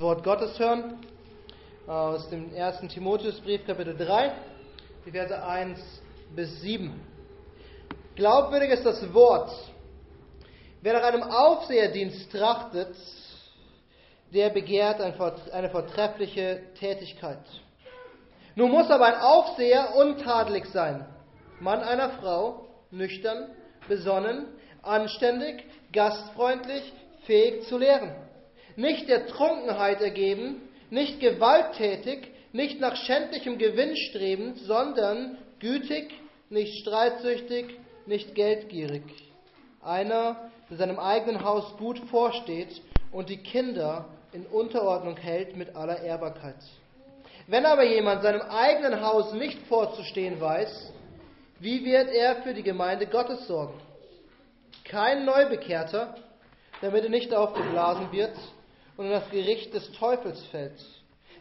Wort Gottes hören aus dem ersten Timotheusbrief, Kapitel 3, die Verse 1 bis 7. Glaubwürdig ist das Wort. Wer nach einem Aufseherdienst trachtet, der begehrt eine vortreffliche Tätigkeit. Nun muss aber ein Aufseher untadelig sein, Mann einer Frau, nüchtern, besonnen, anständig, gastfreundlich, fähig zu lehren nicht der Trunkenheit ergeben, nicht gewalttätig, nicht nach schändlichem Gewinn strebend, sondern gütig, nicht streitsüchtig, nicht geldgierig. Einer, der seinem eigenen Haus gut vorsteht und die Kinder in Unterordnung hält mit aller Ehrbarkeit. Wenn aber jemand seinem eigenen Haus nicht vorzustehen weiß, wie wird er für die Gemeinde Gottes sorgen? Kein Neubekehrter, damit er nicht aufgeblasen wird und in das Gericht des Teufels fällt.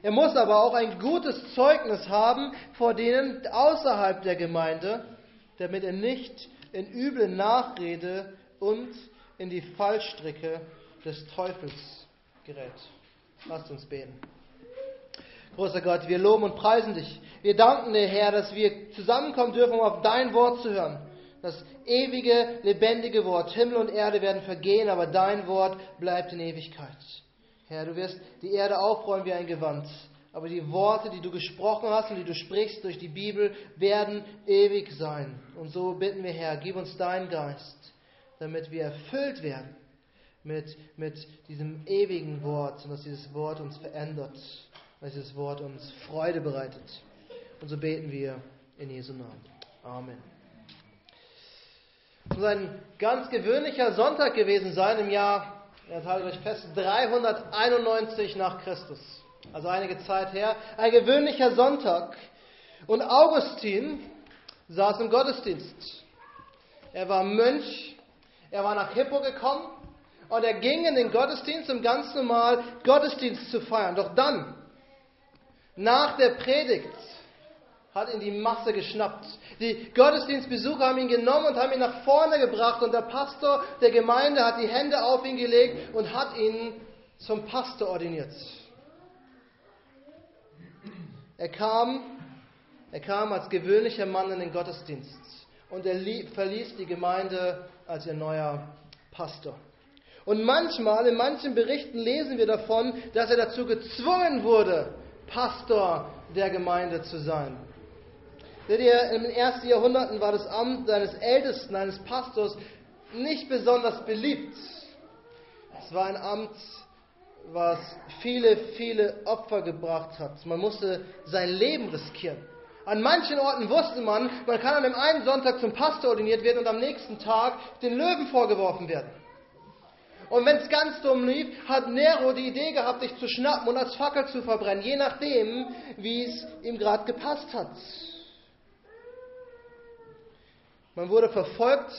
Er muss aber auch ein gutes Zeugnis haben vor denen außerhalb der Gemeinde, damit er nicht in üble Nachrede und in die Fallstricke des Teufels gerät. Lasst uns beten. Großer Gott, wir loben und preisen dich. Wir danken dir, Herr, dass wir zusammenkommen dürfen, um auf dein Wort zu hören. Das ewige, lebendige Wort. Himmel und Erde werden vergehen, aber dein Wort bleibt in Ewigkeit. Herr, du wirst die Erde aufräumen wie ein Gewand. Aber die Worte, die du gesprochen hast und die du sprichst durch die Bibel, werden ewig sein. Und so bitten wir, Herr, gib uns deinen Geist, damit wir erfüllt werden mit, mit diesem ewigen Wort und dass dieses Wort uns verändert, dass dieses Wort uns Freude bereitet. Und so beten wir in Jesu Namen. Amen. Es muss ein ganz gewöhnlicher Sonntag gewesen sein im Jahr Jetzt haltet euch fest, 391 nach Christus. Also einige Zeit her. Ein gewöhnlicher Sonntag. Und Augustin saß im Gottesdienst. Er war Mönch. Er war nach Hippo gekommen. Und er ging in den Gottesdienst, um ganz normal Gottesdienst zu feiern. Doch dann, nach der Predigt, hat ihn die Masse geschnappt. Die Gottesdienstbesucher haben ihn genommen und haben ihn nach vorne gebracht und der Pastor der Gemeinde hat die Hände auf ihn gelegt und hat ihn zum Pastor ordiniert. Er kam, er kam als gewöhnlicher Mann in den Gottesdienst und er verließ die Gemeinde als ihr neuer Pastor. Und manchmal, in manchen Berichten lesen wir davon, dass er dazu gezwungen wurde, Pastor der Gemeinde zu sein. Seht ihr, in den ersten Jahrhunderten war das Amt eines Ältesten, eines Pastors, nicht besonders beliebt. Es war ein Amt, was viele, viele Opfer gebracht hat. Man musste sein Leben riskieren. An manchen Orten wusste man, man kann an dem einen Sonntag zum Pastor ordiniert werden und am nächsten Tag den Löwen vorgeworfen werden. Und wenn es ganz dumm lief, hat Nero die Idee gehabt, dich zu schnappen und als Fackel zu verbrennen, je nachdem, wie es ihm gerade gepasst hat. Man wurde verfolgt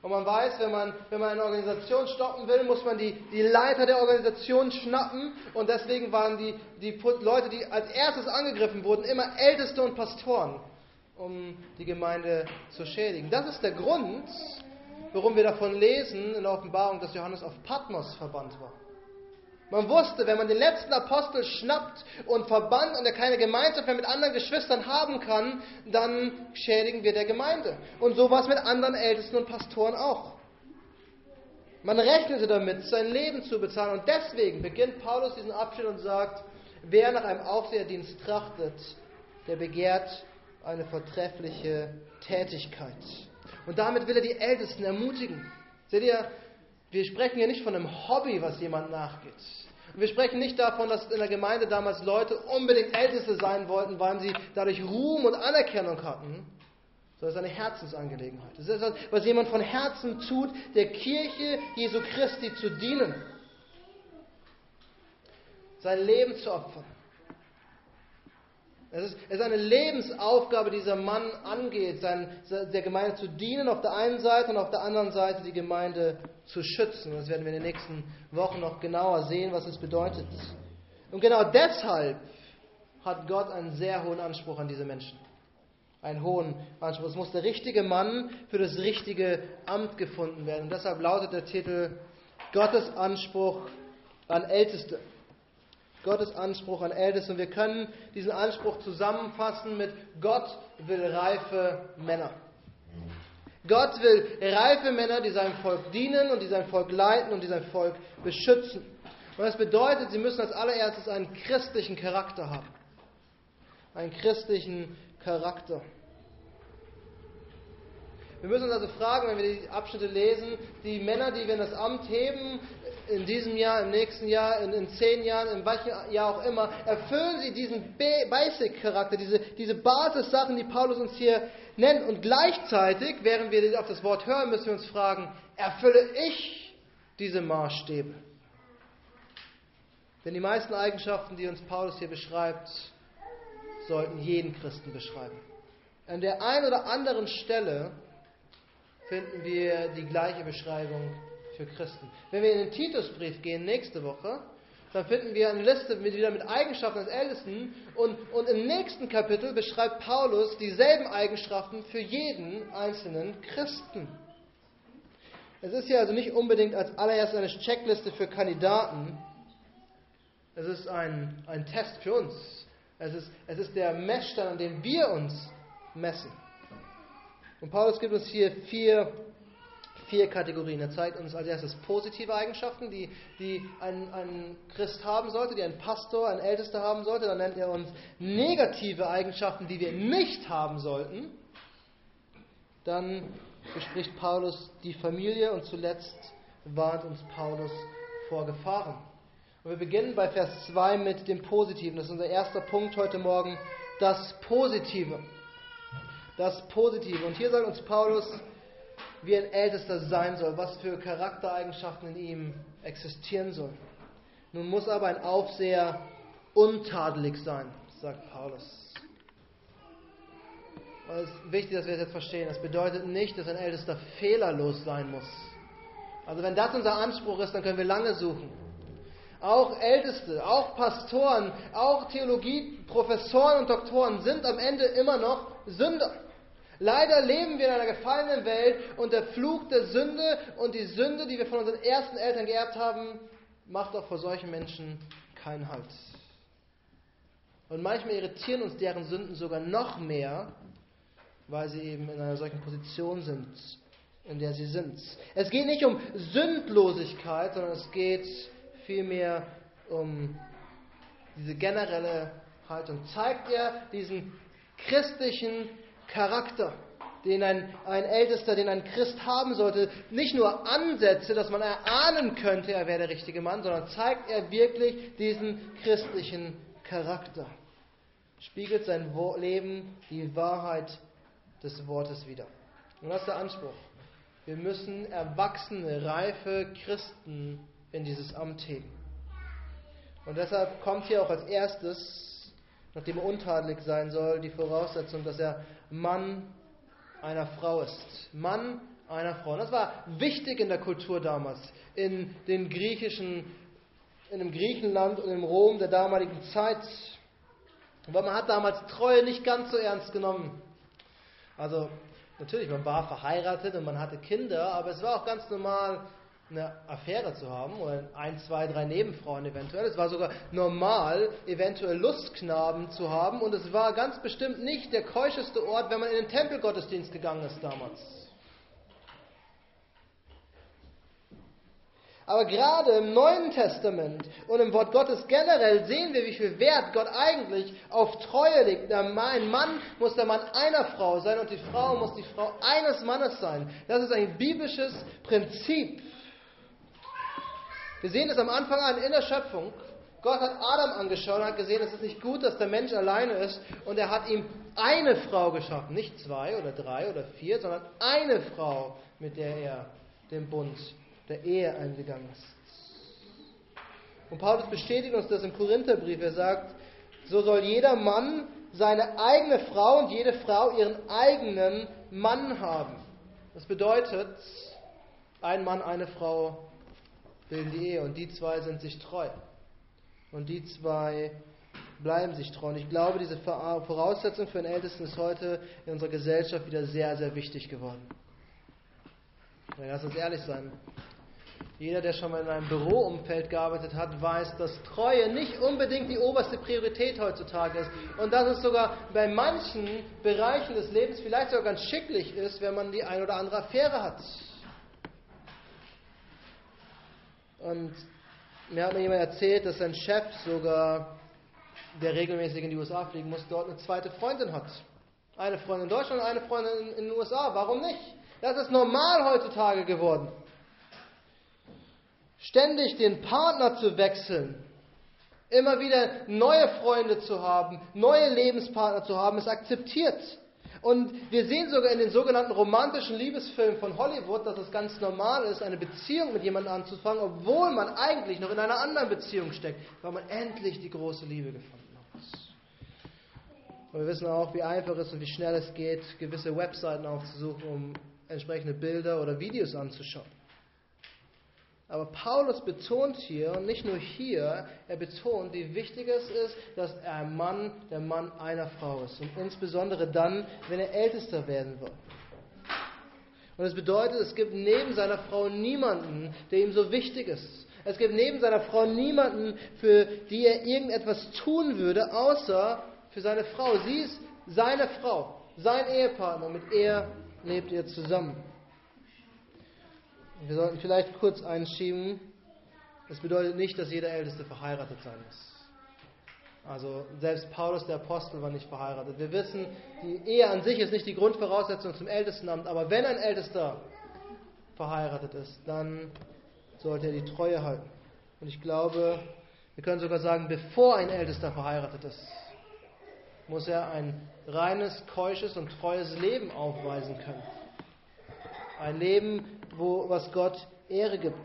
und man weiß, wenn man, wenn man eine Organisation stoppen will, muss man die, die Leiter der Organisation schnappen und deswegen waren die, die Leute, die als erstes angegriffen wurden, immer Älteste und Pastoren, um die Gemeinde zu schädigen. Das ist der Grund, warum wir davon lesen in der Offenbarung, dass Johannes auf Patmos verbannt war. Man wusste, wenn man den letzten Apostel schnappt und verbannt und er keine Gemeinschaft mehr mit anderen Geschwistern haben kann, dann schädigen wir der Gemeinde. Und so war es mit anderen Ältesten und Pastoren auch. Man rechnete damit, sein Leben zu bezahlen. Und deswegen beginnt Paulus diesen Abschnitt und sagt, wer nach einem Aufseherdienst trachtet, der begehrt eine vortreffliche Tätigkeit. Und damit will er die Ältesten ermutigen. Seht ihr, wir sprechen hier nicht von einem Hobby, was jemand nachgeht. Wir sprechen nicht davon, dass in der Gemeinde damals Leute unbedingt Älteste sein wollten, weil sie dadurch Ruhm und Anerkennung hatten. Es ist eine Herzensangelegenheit. Es ist etwas, was jemand von Herzen tut, der Kirche Jesu Christi zu dienen. Sein Leben zu opfern. Es ist, es ist eine Lebensaufgabe, die dieser Mann angeht, sein, der Gemeinde zu dienen auf der einen Seite und auf der anderen Seite die Gemeinde zu schützen. Das werden wir in den nächsten Wochen noch genauer sehen, was es bedeutet. Und genau deshalb hat Gott einen sehr hohen Anspruch an diese Menschen. Einen hohen Anspruch. Es muss der richtige Mann für das richtige Amt gefunden werden. Und deshalb lautet der Titel Gottes Anspruch an Älteste. Gottes Anspruch an Älteste. Und wir können diesen Anspruch zusammenfassen mit Gott will reife Männer. Gott will reife Männer, die seinem Volk dienen und die sein Volk leiten und die sein Volk beschützen. Und das bedeutet, sie müssen als allererstes einen christlichen Charakter haben. Einen christlichen Charakter. Wir müssen uns also fragen, wenn wir die Abschnitte lesen, die Männer, die wir in das Amt heben, in diesem Jahr, im nächsten Jahr, in, in zehn Jahren, in welchem Jahr auch immer, erfüllen sie diesen Basic-Charakter, diese, diese Basis-Sachen, die Paulus uns hier nennt. Und gleichzeitig, während wir auf das Wort hören, müssen wir uns fragen, erfülle ich diese Maßstäbe? Denn die meisten Eigenschaften, die uns Paulus hier beschreibt, sollten jeden Christen beschreiben. An der einen oder anderen Stelle finden wir die gleiche Beschreibung für Christen. Wenn wir in den Titusbrief gehen nächste Woche, dann finden wir eine Liste mit, wieder mit Eigenschaften des Ältesten und, und im nächsten Kapitel beschreibt Paulus dieselben Eigenschaften für jeden einzelnen Christen. Es ist ja also nicht unbedingt als allererstes eine Checkliste für Kandidaten, es ist ein, ein Test für uns. Es ist, es ist der Messstand, an dem wir uns messen. Und Paulus gibt uns hier vier, vier Kategorien. Er zeigt uns als erstes positive Eigenschaften, die, die ein, ein Christ haben sollte, die ein Pastor, ein Ältester haben sollte. Dann nennt er uns negative Eigenschaften, die wir nicht haben sollten. Dann bespricht Paulus die Familie und zuletzt warnt uns Paulus vor Gefahren. Und wir beginnen bei Vers 2 mit dem Positiven. Das ist unser erster Punkt heute Morgen, das Positive das Positive. Und hier sagt uns Paulus, wie ein Ältester sein soll, was für Charaktereigenschaften in ihm existieren sollen. Nun muss aber ein Aufseher untadelig sein, sagt Paulus. Und es ist wichtig, dass wir das jetzt verstehen. Das bedeutet nicht, dass ein Ältester fehlerlos sein muss. Also wenn das unser Anspruch ist, dann können wir lange suchen. Auch Älteste, auch Pastoren, auch Theologieprofessoren und Doktoren sind am Ende immer noch Sünder. Leider leben wir in einer gefallenen Welt und der Fluch der Sünde und die Sünde, die wir von unseren ersten Eltern geerbt haben, macht auch vor solchen Menschen keinen Halt. Und manchmal irritieren uns deren Sünden sogar noch mehr, weil sie eben in einer solchen Position sind, in der sie sind. Es geht nicht um Sündlosigkeit, sondern es geht vielmehr um diese generelle Haltung. Zeigt er diesen christlichen Charakter, den ein, ein Ältester, den ein Christ haben sollte, nicht nur Ansätze, dass man erahnen könnte, er wäre der richtige Mann, sondern zeigt er wirklich diesen christlichen Charakter. Spiegelt sein Leben die Wahrheit des Wortes wider. Und das ist der Anspruch. Wir müssen erwachsene, reife Christen in dieses Amt heben. Und deshalb kommt hier auch als erstes, nachdem er untadelig sein soll, die Voraussetzung, dass er Mann einer Frau ist. Mann einer Frau. Und das war wichtig in der Kultur damals, in den griechischen, in dem Griechenland und im Rom der damaligen Zeit. Weil man hat damals Treue nicht ganz so ernst genommen. Also natürlich, man war verheiratet und man hatte Kinder, aber es war auch ganz normal, eine Affäre zu haben oder ein, zwei, drei Nebenfrauen eventuell. Es war sogar normal, eventuell Lustknaben zu haben und es war ganz bestimmt nicht der keuscheste Ort, wenn man in den Tempelgottesdienst gegangen ist damals. Aber gerade im Neuen Testament und im Wort Gottes generell sehen wir, wie viel Wert Gott eigentlich auf Treue legt. Ein Mann muss der Mann einer Frau sein und die Frau muss die Frau eines Mannes sein. Das ist ein biblisches Prinzip. Wir sehen es am Anfang an in der Schöpfung. Gott hat Adam angeschaut und hat gesehen, es ist nicht gut, dass der Mensch alleine ist. Und er hat ihm eine Frau geschaffen. Nicht zwei oder drei oder vier, sondern eine Frau, mit der er den Bund der Ehe eingegangen ist. Und Paulus bestätigt uns das im Korintherbrief. Er sagt, so soll jeder Mann seine eigene Frau und jede Frau ihren eigenen Mann haben. Das bedeutet, ein Mann, eine Frau bilden die Ehe und die zwei sind sich treu. Und die zwei bleiben sich treu. Und ich glaube, diese Voraussetzung für einen Ältesten ist heute in unserer Gesellschaft wieder sehr, sehr wichtig geworden. Lass uns ehrlich sein. Jeder, der schon mal in einem Büroumfeld gearbeitet hat, weiß, dass Treue nicht unbedingt die oberste Priorität heutzutage ist. Und dass es sogar bei manchen Bereichen des Lebens vielleicht sogar ganz schicklich ist, wenn man die ein oder andere Affäre hat. Und mir hat mir jemand erzählt, dass sein Chef sogar, der regelmäßig in die USA fliegen muss, dort eine zweite Freundin hat. Eine Freundin in Deutschland und eine Freundin in den USA. Warum nicht? Das ist normal heutzutage geworden. Ständig den Partner zu wechseln, immer wieder neue Freunde zu haben, neue Lebenspartner zu haben, ist akzeptiert. Und wir sehen sogar in den sogenannten romantischen Liebesfilmen von Hollywood, dass es ganz normal ist, eine Beziehung mit jemandem anzufangen, obwohl man eigentlich noch in einer anderen Beziehung steckt, weil man endlich die große Liebe gefunden hat. Und wir wissen auch, wie einfach es und wie schnell es geht, gewisse Webseiten aufzusuchen, um entsprechende Bilder oder Videos anzuschauen. Aber Paulus betont hier, und nicht nur hier, er betont, wie wichtig es ist, dass ein Mann der Mann einer Frau ist. Und insbesondere dann, wenn er ältester werden wird. Und es bedeutet, es gibt neben seiner Frau niemanden, der ihm so wichtig ist. Es gibt neben seiner Frau niemanden, für die er irgendetwas tun würde, außer für seine Frau. Sie ist seine Frau, sein Ehepartner, mit er lebt er zusammen. Wir sollten vielleicht kurz einschieben, das bedeutet nicht, dass jeder Älteste verheiratet sein muss. Also selbst Paulus der Apostel war nicht verheiratet. Wir wissen, die Ehe an sich ist nicht die Grundvoraussetzung zum Ältestenamt, aber wenn ein Ältester verheiratet ist, dann sollte er die Treue halten. Und ich glaube, wir können sogar sagen, bevor ein Ältester verheiratet ist, muss er ein reines, keusches und treues Leben aufweisen können. Ein Leben, wo, was Gott Ehre gibt.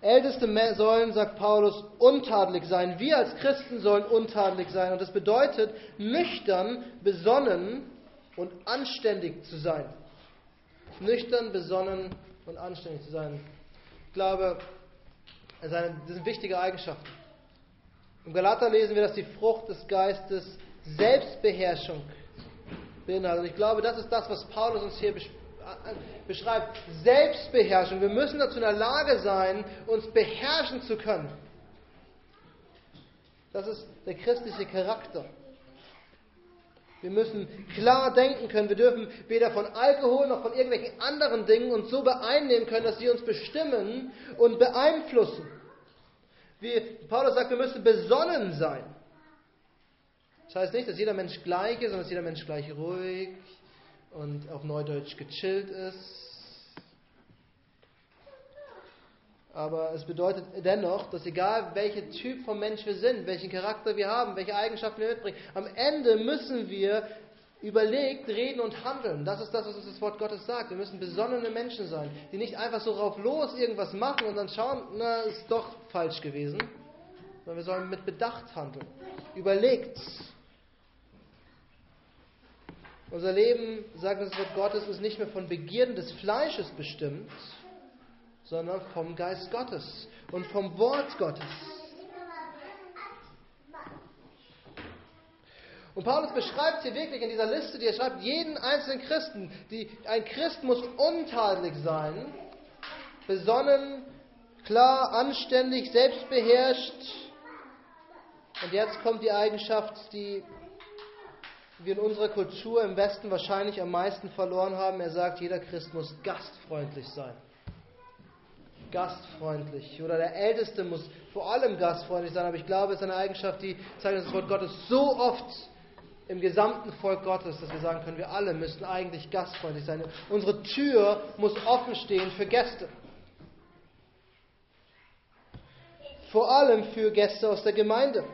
Älteste sollen, sagt Paulus, untadelig sein. Wir als Christen sollen untadelig sein. Und das bedeutet, nüchtern, besonnen und anständig zu sein. Nüchtern, besonnen und anständig zu sein. Ich glaube, das sind wichtige Eigenschaften. Im Galater lesen wir, dass die Frucht des Geistes Selbstbeherrschung beinhaltet. Und ich glaube, das ist das, was Paulus uns hier beschreibt. Selbstbeherrschung. Wir müssen dazu in der Lage sein, uns beherrschen zu können. Das ist der christliche Charakter. Wir müssen klar denken können. Wir dürfen weder von Alkohol noch von irgendwelchen anderen Dingen uns so beeinnehmen können, dass sie uns bestimmen und beeinflussen. Wie Paulus sagt, wir müssen besonnen sein. Das heißt nicht, dass jeder Mensch gleich ist, sondern dass jeder Mensch gleich ruhig und auf Neudeutsch gechillt ist. Aber es bedeutet dennoch, dass egal welcher Typ von Mensch wir sind, welchen Charakter wir haben, welche Eigenschaften wir mitbringen, am Ende müssen wir überlegt reden und handeln. Das ist das, was uns das Wort Gottes sagt. Wir müssen besonnene Menschen sein, die nicht einfach so drauf los irgendwas machen und dann schauen, na, ist doch falsch gewesen. Sondern wir sollen mit Bedacht handeln. Überlegt. Unser Leben, sagt das Wort Gottes, ist nicht mehr von Begierden des Fleisches bestimmt, sondern vom Geist Gottes und vom Wort Gottes. Und Paulus beschreibt hier wirklich in dieser Liste, die er schreibt, jeden einzelnen Christen. Die, ein Christ muss untadelig sein, besonnen, klar, anständig, selbstbeherrscht. Und jetzt kommt die Eigenschaft, die wir in unserer Kultur im Westen wahrscheinlich am meisten verloren haben. Er sagt, jeder Christ muss gastfreundlich sein. Gastfreundlich. Oder der Älteste muss vor allem gastfreundlich sein. Aber ich glaube, es ist eine Eigenschaft, die zeigt das Wort Gottes so oft im gesamten Volk Gottes, dass wir sagen können, wir alle müssen eigentlich gastfreundlich sein. Unsere Tür muss offen stehen für Gäste. Vor allem für Gäste aus der Gemeinde.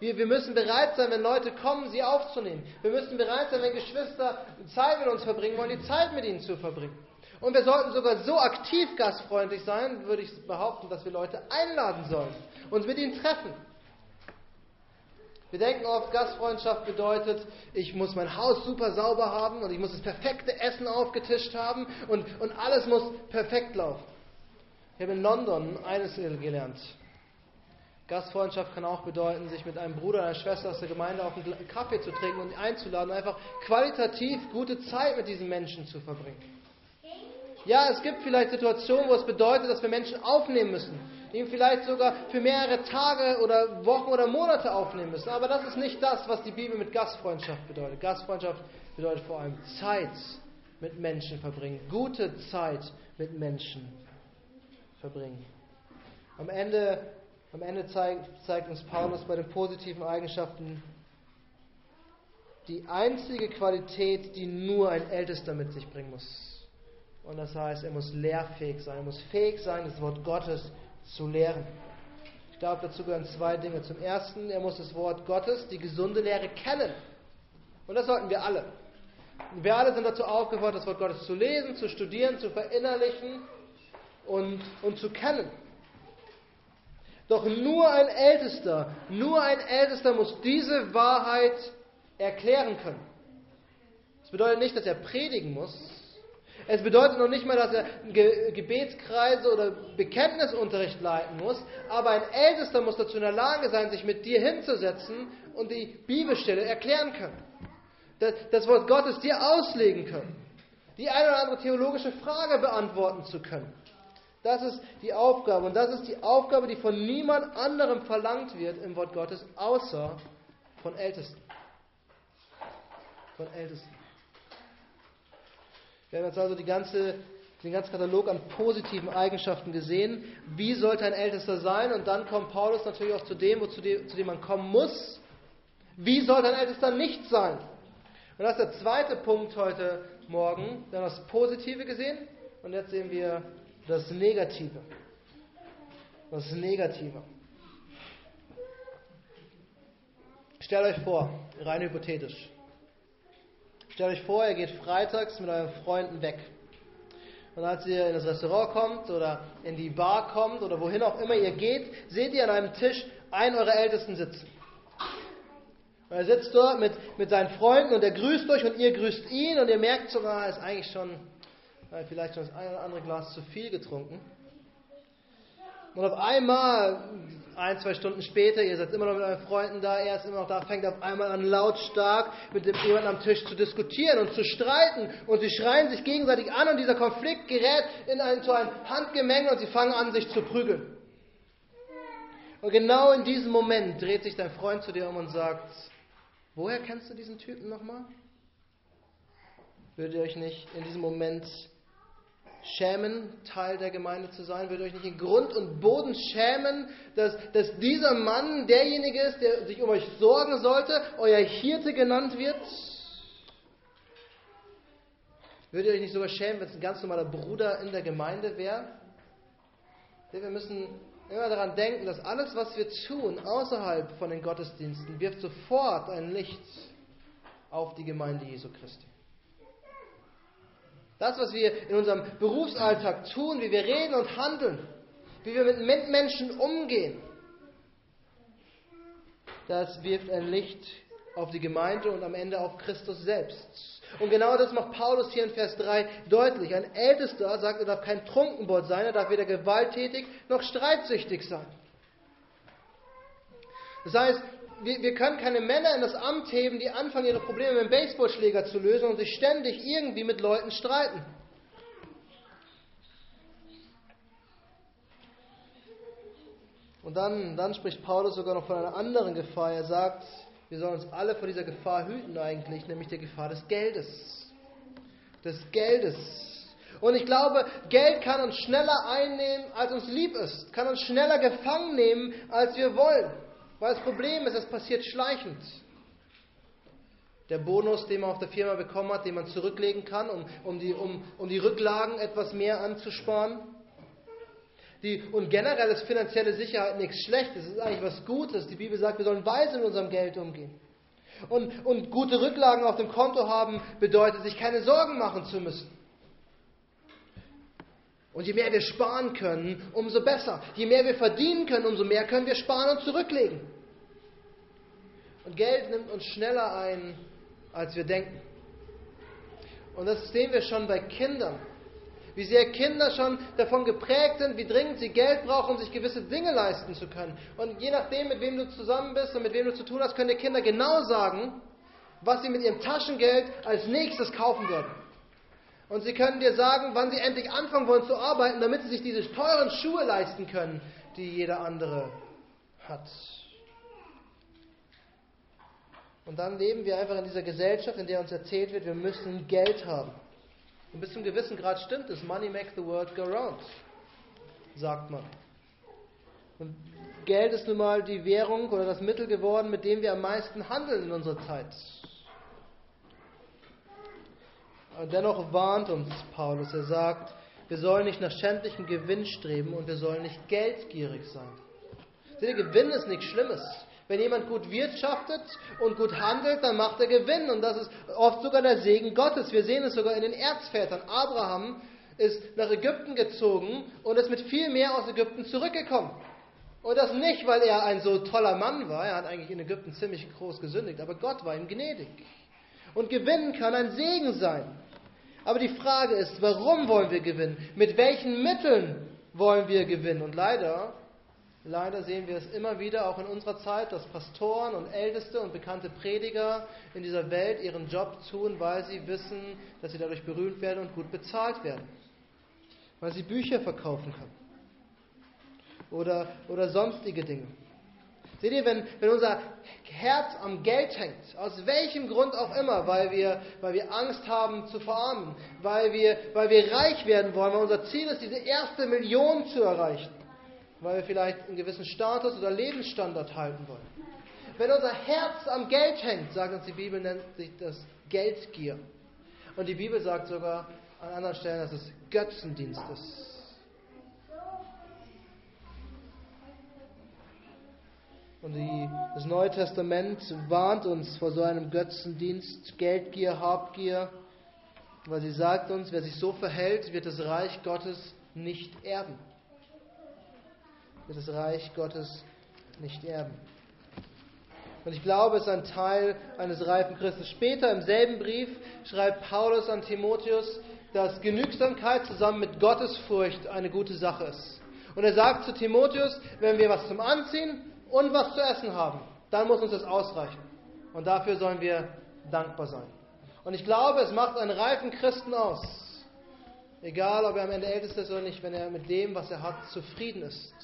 Wir, wir müssen bereit sein, wenn Leute kommen, sie aufzunehmen. Wir müssen bereit sein, wenn Geschwister Zeit mit uns verbringen wollen, die Zeit mit ihnen zu verbringen. Und wir sollten sogar so aktiv gastfreundlich sein, würde ich behaupten, dass wir Leute einladen sollen, uns mit ihnen treffen. Wir denken oft, Gastfreundschaft bedeutet, ich muss mein Haus super sauber haben und ich muss das perfekte Essen aufgetischt haben und, und alles muss perfekt laufen. Ich habe in London eines gelernt. Gastfreundschaft kann auch bedeuten, sich mit einem Bruder oder einer Schwester aus der Gemeinde auf einen Kaffee zu trinken und ihn einzuladen, einfach qualitativ gute Zeit mit diesen Menschen zu verbringen. Ja, es gibt vielleicht Situationen, wo es bedeutet, dass wir Menschen aufnehmen müssen. Die vielleicht sogar für mehrere Tage oder Wochen oder Monate aufnehmen müssen. Aber das ist nicht das, was die Bibel mit Gastfreundschaft bedeutet. Gastfreundschaft bedeutet vor allem Zeit mit Menschen verbringen. Gute Zeit mit Menschen verbringen. Am Ende, am Ende zeigt, zeigt uns Paulus bei den positiven Eigenschaften die einzige Qualität, die nur ein Ältester mit sich bringen muss. Und das heißt, er muss lehrfähig sein. Er muss fähig sein, das Wort Gottes zu lehren. Ich glaube, dazu gehören zwei Dinge. Zum ersten, er muss das Wort Gottes, die gesunde Lehre kennen. Und das sollten wir alle. Wir alle sind dazu aufgefordert, das Wort Gottes zu lesen, zu studieren, zu verinnerlichen und, und zu kennen. Doch nur ein Ältester, nur ein Ältester muss diese Wahrheit erklären können. Das bedeutet nicht, dass er predigen muss. Es bedeutet noch nicht mal, dass er Ge Gebetskreise oder Bekenntnisunterricht leiten muss. Aber ein Ältester muss dazu in der Lage sein, sich mit dir hinzusetzen und die Bibelstelle erklären können. Das, das Wort Gottes dir auslegen können. Die eine oder andere theologische Frage beantworten zu können. Das ist die Aufgabe. Und das ist die Aufgabe, die von niemand anderem verlangt wird im Wort Gottes, außer von Ältesten von Ältesten. Wir haben jetzt also ganze, den ganzen Katalog an positiven Eigenschaften gesehen. Wie sollte ein Ältester sein? Und dann kommt Paulus natürlich auch zu dem, wozu dem, zu dem man kommen muss. Wie sollte ein Ältester nicht sein? Und das ist der zweite Punkt heute Morgen. Wir haben das Positive gesehen und jetzt sehen wir das Negative. Das Negative. Stellt euch vor, rein hypothetisch. Stellt euch vor, ihr geht freitags mit euren Freunden weg. Und als ihr in das Restaurant kommt oder in die Bar kommt oder wohin auch immer ihr geht, seht ihr an einem Tisch einen eurer Ältesten sitzen. Und er sitzt dort mit, mit seinen Freunden und er grüßt euch und ihr grüßt ihn und ihr merkt sogar, er ist eigentlich schon, vielleicht schon das eine oder andere Glas zu viel getrunken. Und auf einmal, ein, zwei Stunden später, ihr seid immer noch mit euren Freunden da, er ist immer noch da, fängt auf einmal an lautstark mit jemandem am Tisch zu diskutieren und zu streiten und sie schreien sich gegenseitig an und dieser Konflikt gerät in ein, zu einem Handgemenge und sie fangen an, sich zu prügeln. Und genau in diesem Moment dreht sich dein Freund zu dir um und sagt, woher kennst du diesen Typen nochmal? Würdet ihr euch nicht in diesem Moment schämen, Teil der Gemeinde zu sein? Ihr euch nicht in Grund und Boden schämen, dass, dass dieser Mann derjenige ist, der sich um euch sorgen sollte, euer Hirte genannt wird? Würdet ihr euch nicht sogar schämen, wenn es ein ganz normaler Bruder in der Gemeinde wäre? Wir müssen immer daran denken, dass alles, was wir tun außerhalb von den Gottesdiensten, wirft sofort ein Licht auf die Gemeinde Jesu Christi. Das, was wir in unserem Berufsalltag tun, wie wir reden und handeln, wie wir mit Mitmenschen umgehen, das wirft ein Licht auf die Gemeinde und am Ende auf Christus selbst. Und genau das macht Paulus hier in Vers 3 deutlich. Ein Ältester sagt, er darf kein Trunkenbold sein, er darf weder gewalttätig noch streitsüchtig sein. Das heißt, wir, wir können keine Männer in das Amt heben, die anfangen, ihre Probleme mit dem Baseballschläger zu lösen und sich ständig irgendwie mit Leuten streiten. Und dann, dann spricht Paulus sogar noch von einer anderen Gefahr. Er sagt, wir sollen uns alle vor dieser Gefahr hüten eigentlich, nämlich der Gefahr des Geldes. Des Geldes. Und ich glaube, Geld kann uns schneller einnehmen, als uns lieb ist, kann uns schneller gefangen nehmen, als wir wollen. Weil das Problem ist, es passiert schleichend. Der Bonus, den man auf der Firma bekommen hat, den man zurücklegen kann, um, um, die, um, um die Rücklagen etwas mehr anzusparen. Die, und generell ist finanzielle Sicherheit nichts Schlechtes, es ist eigentlich was Gutes. Die Bibel sagt, wir sollen weise mit unserem Geld umgehen. Und, und gute Rücklagen auf dem Konto haben bedeutet, sich keine Sorgen machen zu müssen. Und je mehr wir sparen können, umso besser. Je mehr wir verdienen können, umso mehr können wir sparen und zurücklegen. Und Geld nimmt uns schneller ein, als wir denken. Und das sehen wir schon bei Kindern. Wie sehr Kinder schon davon geprägt sind, wie dringend sie Geld brauchen, um sich gewisse Dinge leisten zu können. Und je nachdem, mit wem du zusammen bist und mit wem du zu tun hast, können dir Kinder genau sagen, was sie mit ihrem Taschengeld als nächstes kaufen werden. Und sie können dir sagen, wann sie endlich anfangen wollen zu arbeiten, damit sie sich diese teuren Schuhe leisten können, die jeder andere hat. Und dann leben wir einfach in dieser Gesellschaft, in der uns erzählt wird, wir müssen Geld haben. Und bis zum gewissen Grad stimmt es. Money makes the world go round, sagt man. Und Geld ist nun mal die Währung oder das Mittel geworden, mit dem wir am meisten handeln in unserer Zeit. Und dennoch warnt uns Paulus. Er sagt, wir sollen nicht nach schändlichem Gewinn streben und wir sollen nicht geldgierig sein. Ihr, Gewinn ist nichts Schlimmes. Wenn jemand gut wirtschaftet und gut handelt, dann macht er Gewinn. Und das ist oft sogar der Segen Gottes. Wir sehen es sogar in den Erzvätern. Abraham ist nach Ägypten gezogen und ist mit viel mehr aus Ägypten zurückgekommen. Und das nicht, weil er ein so toller Mann war. Er hat eigentlich in Ägypten ziemlich groß gesündigt. Aber Gott war ihm gnädig. Und gewinnen kann ein Segen sein. Aber die Frage ist, warum wollen wir gewinnen? Mit welchen Mitteln wollen wir gewinnen? Und leider, leider sehen wir es immer wieder, auch in unserer Zeit, dass Pastoren und Älteste und bekannte Prediger in dieser Welt ihren Job tun, weil sie wissen, dass sie dadurch berühmt werden und gut bezahlt werden. Weil sie Bücher verkaufen können. Oder, oder sonstige Dinge. Seht ihr, wenn, wenn unser Herz am Geld hängt, aus welchem Grund auch immer, weil wir, weil wir Angst haben zu verarmen, weil wir, weil wir reich werden wollen, weil unser Ziel ist, diese erste Million zu erreichen, weil wir vielleicht einen gewissen Status oder Lebensstandard halten wollen. Wenn unser Herz am Geld hängt, sagt uns die Bibel, nennt sich das Geldgier. Und die Bibel sagt sogar an anderen Stellen, dass es Götzendienst ist. Und die, das Neue Testament warnt uns vor so einem Götzendienst, Geldgier, Habgier, weil sie sagt uns, wer sich so verhält, wird das Reich Gottes nicht erben. Wird das Reich Gottes nicht erben. Und ich glaube, es ist ein Teil eines reifen Christen. Später im selben Brief schreibt Paulus an Timotheus, dass Genügsamkeit zusammen mit Gottesfurcht eine gute Sache ist. Und er sagt zu Timotheus, wenn wir was zum Anziehen und was zu essen haben, dann muss uns das ausreichen. Und dafür sollen wir dankbar sein. Und ich glaube, es macht einen reifen Christen aus, egal ob er am Ende ältest ist oder nicht, wenn er mit dem, was er hat, zufrieden ist.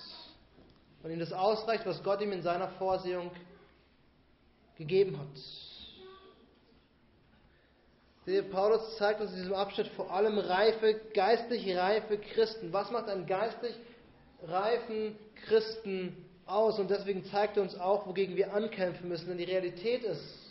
Und ihm das ausreicht, was Gott ihm in seiner Vorsehung gegeben hat. Paulus zeigt uns in diesem Abschnitt vor allem reife, geistlich reife Christen. Was macht einen geistlich reifen Christen aus und deswegen zeigt er uns auch, wogegen wir ankämpfen müssen. Denn die Realität ist,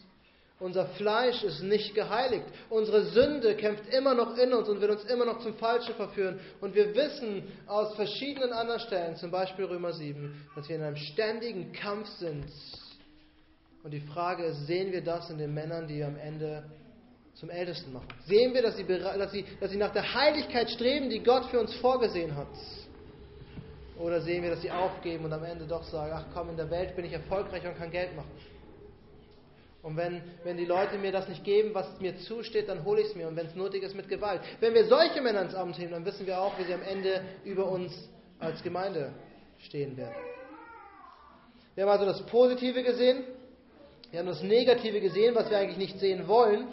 unser Fleisch ist nicht geheiligt. Unsere Sünde kämpft immer noch in uns und will uns immer noch zum Falschen verführen. Und wir wissen aus verschiedenen anderen Stellen, zum Beispiel Römer 7, dass wir in einem ständigen Kampf sind. Und die Frage ist, sehen wir das in den Männern, die am Ende zum Ältesten machen? Sehen wir, dass sie, dass sie, dass sie nach der Heiligkeit streben, die Gott für uns vorgesehen hat? Oder sehen wir, dass sie aufgeben und am Ende doch sagen, ach komm, in der Welt bin ich erfolgreich und kann Geld machen. Und wenn, wenn die Leute mir das nicht geben, was mir zusteht, dann hole ich es mir. Und wenn es nötig ist, mit Gewalt. Wenn wir solche Männer ins Amt heben, dann wissen wir auch, wie sie am Ende über uns als Gemeinde stehen werden. Wir haben also das Positive gesehen. Wir haben das Negative gesehen, was wir eigentlich nicht sehen wollen.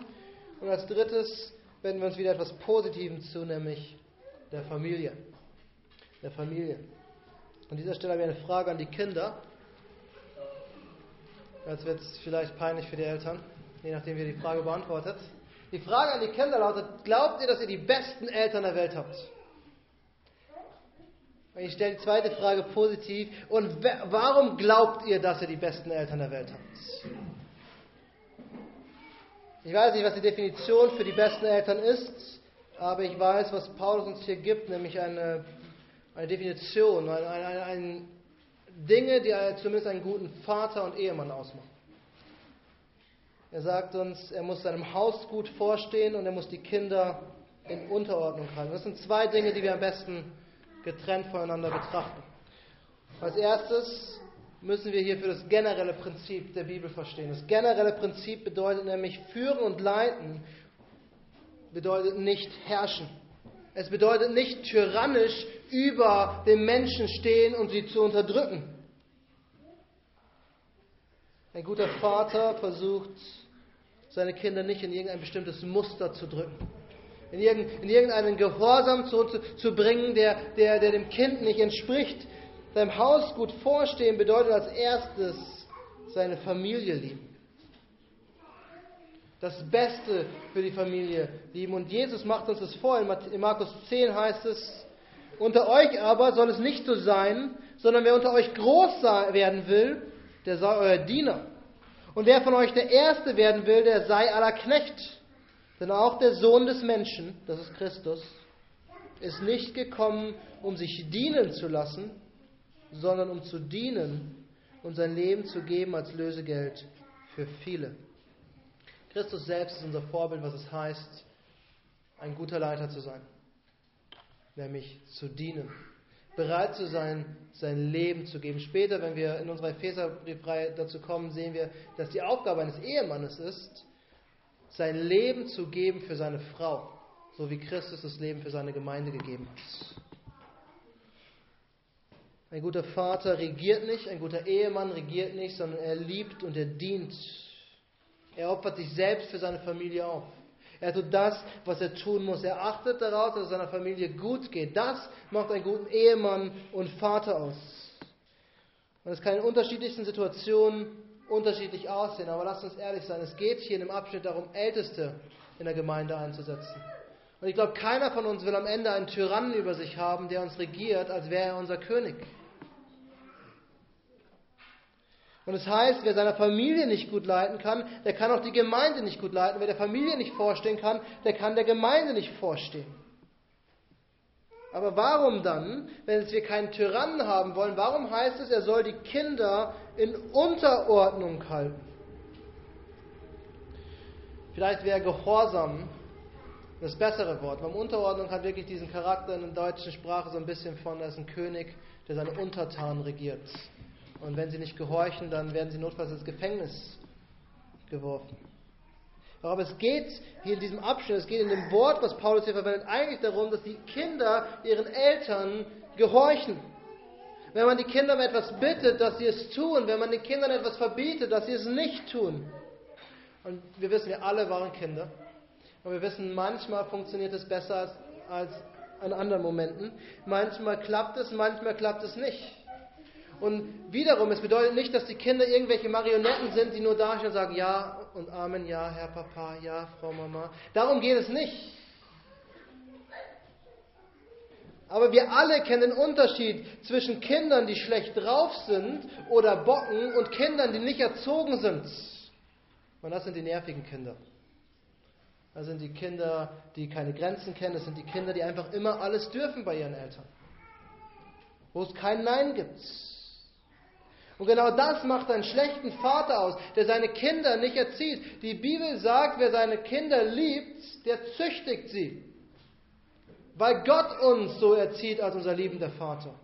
Und als drittes wenden wir uns wieder etwas Positivem zu, nämlich der Familie. Der Familie. An dieser Stelle habe ich eine Frage an die Kinder. Jetzt wird es vielleicht peinlich für die Eltern, je nachdem, wie ihr die Frage beantwortet. Die Frage an die Kinder lautet: Glaubt ihr, dass ihr die besten Eltern der Welt habt? Ich stelle die zweite Frage positiv. Und warum glaubt ihr, dass ihr die besten Eltern der Welt habt? Ich weiß nicht, was die Definition für die besten Eltern ist, aber ich weiß, was Paulus uns hier gibt, nämlich eine eine Definition, ein, ein, ein, Dinge, die zumindest einen guten Vater und Ehemann ausmachen. Er sagt uns, er muss seinem Haus gut vorstehen und er muss die Kinder in Unterordnung halten. Das sind zwei Dinge, die wir am besten getrennt voneinander betrachten. Als erstes müssen wir hier für das generelle Prinzip der Bibel verstehen. Das generelle Prinzip bedeutet nämlich führen und leiten, bedeutet nicht herrschen. Es bedeutet nicht tyrannisch über den Menschen stehen und sie zu unterdrücken. Ein guter Vater versucht, seine Kinder nicht in irgendein bestimmtes Muster zu drücken. in, irgendeinen Gehorsam zu, zu, bringen, der, der, der dem Kind nicht entspricht. Seinem Haus gut vorstehen bedeutet als erstes seine Familie lieben. Das Beste für die Familie lieben. Und Jesus macht uns das vor. In Markus 10 heißt es, unter euch aber soll es nicht so sein, sondern wer unter euch groß werden will, der sei euer Diener. Und wer von euch der Erste werden will, der sei aller Knecht. Denn auch der Sohn des Menschen, das ist Christus, ist nicht gekommen, um sich dienen zu lassen, sondern um zu dienen und sein Leben zu geben als Lösegeld für viele. Christus selbst ist unser Vorbild, was es heißt, ein guter Leiter zu sein, nämlich zu dienen, bereit zu sein, sein Leben zu geben. Später, wenn wir in unserer Epheserbriefreihe dazu kommen, sehen wir, dass die Aufgabe eines Ehemannes ist, sein Leben zu geben für seine Frau, so wie Christus das Leben für seine Gemeinde gegeben hat. Ein guter Vater regiert nicht, ein guter Ehemann regiert nicht, sondern er liebt und er dient. Er opfert sich selbst für seine Familie auf. Er tut das, was er tun muss. Er achtet darauf, dass es seiner Familie gut geht. Das macht einen guten Ehemann und Vater aus. Und es kann in unterschiedlichsten Situationen unterschiedlich aussehen. Aber lasst uns ehrlich sein, es geht hier in dem Abschnitt darum, Älteste in der Gemeinde einzusetzen. Und ich glaube, keiner von uns will am Ende einen Tyrannen über sich haben, der uns regiert, als wäre er unser König. Und es das heißt, wer seiner Familie nicht gut leiten kann, der kann auch die Gemeinde nicht gut leiten. Wer der Familie nicht vorstehen kann, der kann der Gemeinde nicht vorstehen. Aber warum dann, wenn wir keinen Tyrannen haben wollen, warum heißt es, er soll die Kinder in Unterordnung halten? Vielleicht wäre Gehorsam das bessere Wort. Weil Unterordnung hat wirklich diesen Charakter in der deutschen Sprache so ein bisschen von, er ist ein König, der seine Untertanen regiert. Und wenn sie nicht gehorchen, dann werden sie notfalls ins Gefängnis geworfen. Aber es geht hier in diesem Abschnitt, es geht in dem Wort, was Paulus hier verwendet, eigentlich darum, dass die Kinder ihren Eltern gehorchen. Wenn man die Kinder um etwas bittet, dass sie es tun. Wenn man den Kindern etwas verbietet, dass sie es nicht tun. Und wir wissen, wir alle waren Kinder. Und wir wissen, manchmal funktioniert es besser als, als an anderen Momenten. Manchmal klappt es, manchmal klappt es nicht. Und wiederum, es bedeutet nicht, dass die Kinder irgendwelche Marionetten sind, die nur dastehen und sagen, ja und Amen, ja, Herr Papa, ja, Frau Mama. Darum geht es nicht. Aber wir alle kennen den Unterschied zwischen Kindern, die schlecht drauf sind oder bocken und Kindern, die nicht erzogen sind. Und das sind die nervigen Kinder. Das sind die Kinder, die keine Grenzen kennen. Das sind die Kinder, die einfach immer alles dürfen bei ihren Eltern. Wo es kein Nein gibt. Und genau das macht einen schlechten Vater aus, der seine Kinder nicht erzieht. Die Bibel sagt, wer seine Kinder liebt, der züchtigt sie. Weil Gott uns so erzieht als unser liebender Vater.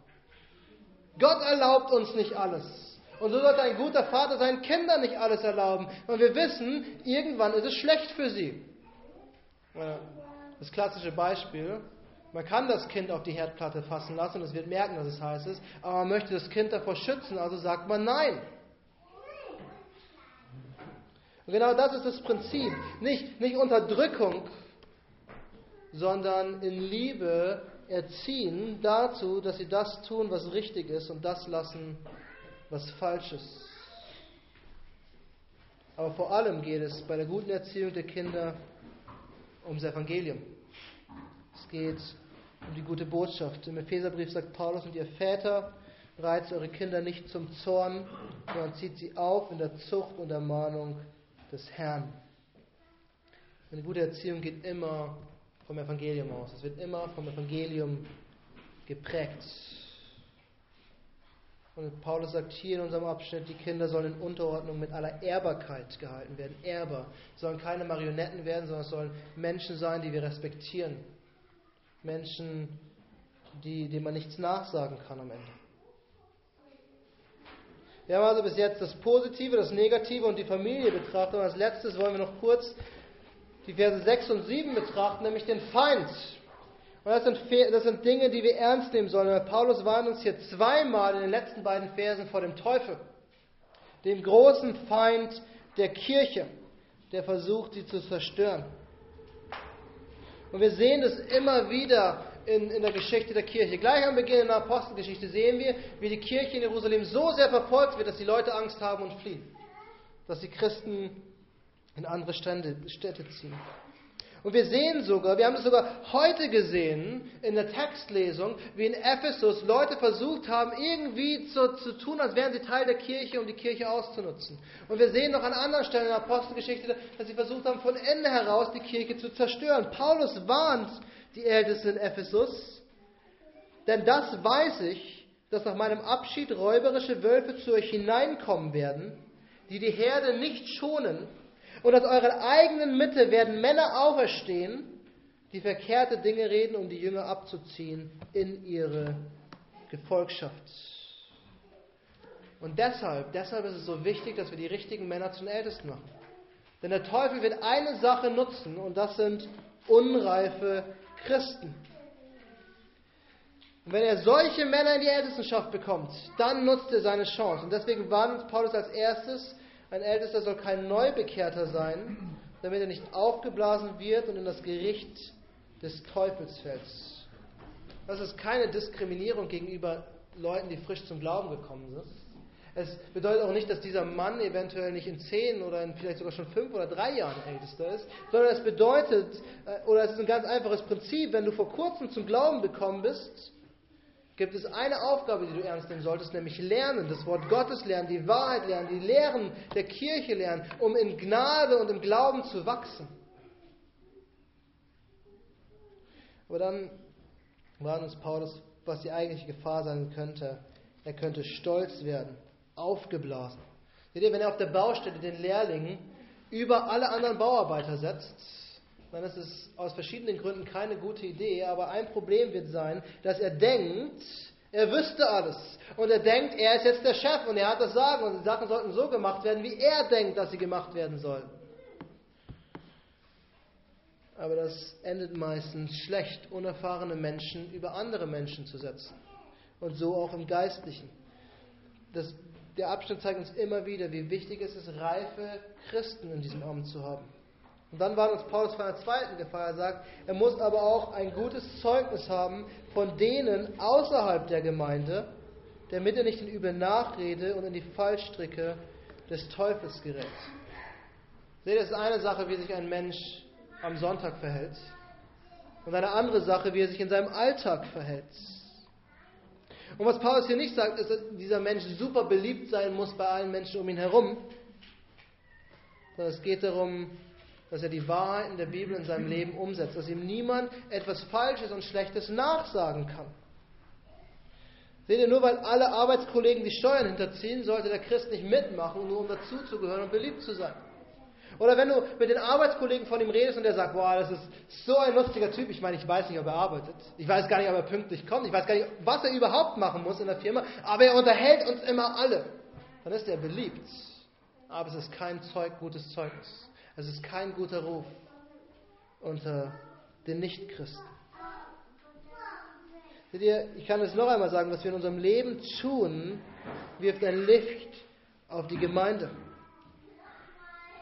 Gott erlaubt uns nicht alles. Und so sollte ein guter Vater seinen Kindern nicht alles erlauben. Und wir wissen, irgendwann ist es schlecht für sie. Das klassische Beispiel, man kann das Kind auf die Herdplatte fassen lassen und es wird merken, dass es heiß ist, aber man möchte das Kind davor schützen, also sagt man Nein. Und genau das ist das Prinzip. Nicht, nicht Unterdrückung, sondern in Liebe erziehen dazu, dass sie das tun, was richtig ist und das lassen, was falsch ist. Aber vor allem geht es bei der guten Erziehung der Kinder ums Evangelium. Es geht um die gute Botschaft. Im Epheserbrief sagt Paulus, und ihr Väter, reizt eure Kinder nicht zum Zorn, sondern zieht sie auf in der Zucht und Ermahnung des Herrn. Eine gute Erziehung geht immer vom Evangelium aus. Es wird immer vom Evangelium geprägt. Und Paulus sagt hier in unserem Abschnitt, die Kinder sollen in Unterordnung mit aller Ehrbarkeit gehalten werden. Erber sollen keine Marionetten werden, sondern es sollen Menschen sein, die wir respektieren. Menschen, die, denen man nichts nachsagen kann am Ende. Wir haben also bis jetzt das Positive, das Negative und die Familie betrachtet. Und als letztes wollen wir noch kurz die Verse 6 und 7 betrachten, nämlich den Feind. Und das sind, das sind Dinge, die wir ernst nehmen sollen. Paulus warnt uns hier zweimal in den letzten beiden Versen vor dem Teufel, dem großen Feind der Kirche, der versucht, sie zu zerstören. Und wir sehen das immer wieder in, in der Geschichte der Kirche. Gleich am Beginn in der Apostelgeschichte sehen wir, wie die Kirche in Jerusalem so sehr verfolgt wird, dass die Leute Angst haben und fliehen. Dass die Christen in andere Städte ziehen. Und wir sehen sogar, wir haben es sogar heute gesehen in der Textlesung, wie in Ephesus Leute versucht haben, irgendwie zu, zu tun, als wären sie Teil der Kirche, um die Kirche auszunutzen. Und wir sehen noch an anderen Stellen in der Apostelgeschichte, dass sie versucht haben, von Ende heraus die Kirche zu zerstören. Paulus warnt die Ältesten in Ephesus, denn das weiß ich, dass nach meinem Abschied räuberische Wölfe zu euch hineinkommen werden, die die Herde nicht schonen und aus eurer eigenen Mitte werden Männer auferstehen, die verkehrte Dinge reden, um die Jünger abzuziehen in ihre Gefolgschaft. Und deshalb, deshalb ist es so wichtig, dass wir die richtigen Männer zu den Ältesten machen. Denn der Teufel wird eine Sache nutzen und das sind unreife Christen. Und wenn er solche Männer in die Ältestenschaft bekommt, dann nutzt er seine Chance. Und deswegen warnt Paulus als erstes, ein Ältester soll kein Neubekehrter sein, damit er nicht aufgeblasen wird und in das Gericht des Teufels fällt. Das ist keine Diskriminierung gegenüber Leuten, die frisch zum Glauben gekommen sind. Es bedeutet auch nicht, dass dieser Mann eventuell nicht in zehn oder in vielleicht sogar schon fünf oder drei Jahren ältester ist, sondern es bedeutet, äh, oder es ist ein ganz einfaches Prinzip, wenn du vor kurzem zum Glauben gekommen bist, gibt es eine Aufgabe, die du ernst nehmen solltest, nämlich lernen, das Wort Gottes lernen, die Wahrheit lernen, die Lehren der Kirche lernen, um in Gnade und im Glauben zu wachsen. Aber dann warnt uns Paulus, was die eigentliche Gefahr sein könnte. Er könnte stolz werden, aufgeblasen. Seht ihr, wenn er auf der Baustelle den Lehrling über alle anderen Bauarbeiter setzt, dann ist es aus verschiedenen Gründen keine gute Idee, aber ein Problem wird sein, dass er denkt, er wüsste alles. Und er denkt, er ist jetzt der Chef und er hat das Sagen und die Sachen sollten so gemacht werden, wie er denkt, dass sie gemacht werden sollen. Aber das endet meistens schlecht, unerfahrene Menschen über andere Menschen zu setzen. Und so auch im Geistlichen. Das, der Abschnitt zeigt uns immer wieder, wie wichtig es ist, reife Christen in diesem Amt zu haben. Und dann war uns Paulus von der zweiten Gefahr. Er sagt, er muss aber auch ein gutes Zeugnis haben von denen außerhalb der Gemeinde, damit er nicht in übel Nachrede und in die Fallstricke des Teufels gerät. Seht, es ist eine Sache, wie sich ein Mensch am Sonntag verhält. Und eine andere Sache, wie er sich in seinem Alltag verhält. Und was Paulus hier nicht sagt, ist, dass dieser Mensch super beliebt sein muss bei allen Menschen um ihn herum. Sondern es geht darum, dass er die Wahrheit in der Bibel in seinem Leben umsetzt, dass ihm niemand etwas Falsches und Schlechtes nachsagen kann. Seht ihr, nur weil alle Arbeitskollegen die Steuern hinterziehen, sollte der Christ nicht mitmachen, nur um dazuzugehören und beliebt zu sein. Oder wenn du mit den Arbeitskollegen von ihm redest und der sagt, boah, das ist so ein lustiger Typ, ich meine, ich weiß nicht, ob er arbeitet, ich weiß gar nicht, ob er pünktlich kommt, ich weiß gar nicht, was er überhaupt machen muss in der Firma, aber er unterhält uns immer alle, dann ist er beliebt. Aber es ist kein Zeug, gutes Zeugnis. Es ist kein guter Ruf unter den Nichtchristen. Seht ihr, ich kann es noch einmal sagen, was wir in unserem Leben tun, wirft ein Licht auf die Gemeinde.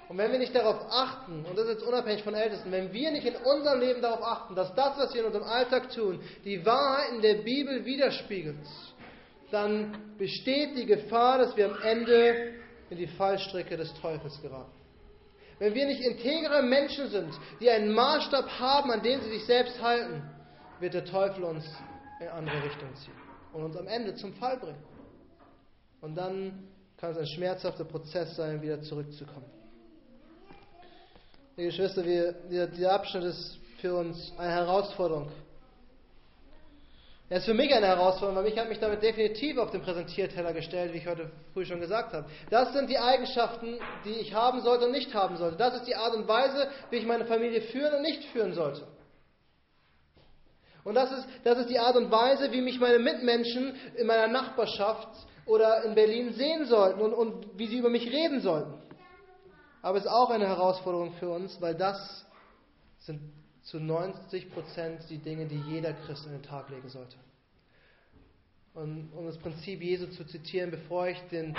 Und wenn wir nicht darauf achten, und das ist jetzt unabhängig von Ältesten, wenn wir nicht in unserem Leben darauf achten, dass das, was wir in unserem Alltag tun, die Wahrheit in der Bibel widerspiegelt, dann besteht die Gefahr, dass wir am Ende in die Fallstricke des Teufels geraten. Wenn wir nicht integere Menschen sind, die einen Maßstab haben, an dem sie sich selbst halten, wird der Teufel uns in andere Richtung ziehen und uns am Ende zum Fall bringen. Und dann kann es ein schmerzhafter Prozess sein, wieder zurückzukommen. Liebe Geschwister, wir, dieser Abschnitt ist für uns eine Herausforderung. Er ist für mich eine Herausforderung, weil ich habe mich damit definitiv auf den Präsentierteller gestellt, wie ich heute früh schon gesagt habe. Das sind die Eigenschaften, die ich haben sollte und nicht haben sollte. Das ist die Art und Weise, wie ich meine Familie führen und nicht führen sollte. Und das ist, das ist die Art und Weise, wie mich meine Mitmenschen in meiner Nachbarschaft oder in Berlin sehen sollten und, und wie sie über mich reden sollten. Aber es ist auch eine Herausforderung für uns, weil das sind zu 90 Prozent die Dinge, die jeder Christ in den Tag legen sollte. Und um das Prinzip Jesu zu zitieren, bevor ich den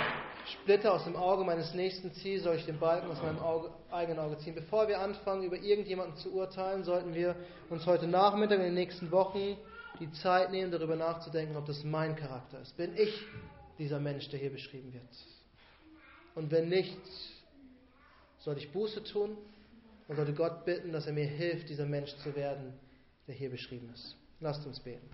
Splitter aus dem Auge meines Nächsten ziehe, soll ich den Balken aus meinem Auge, eigenen Auge ziehen. Bevor wir anfangen, über irgendjemanden zu urteilen, sollten wir uns heute Nachmittag in den nächsten Wochen die Zeit nehmen, darüber nachzudenken, ob das mein Charakter ist. Bin ich dieser Mensch, der hier beschrieben wird? Und wenn nicht, soll ich Buße tun und sollte Gott bitten, dass er mir hilft, dieser Mensch zu werden, der hier beschrieben ist. Lasst uns beten.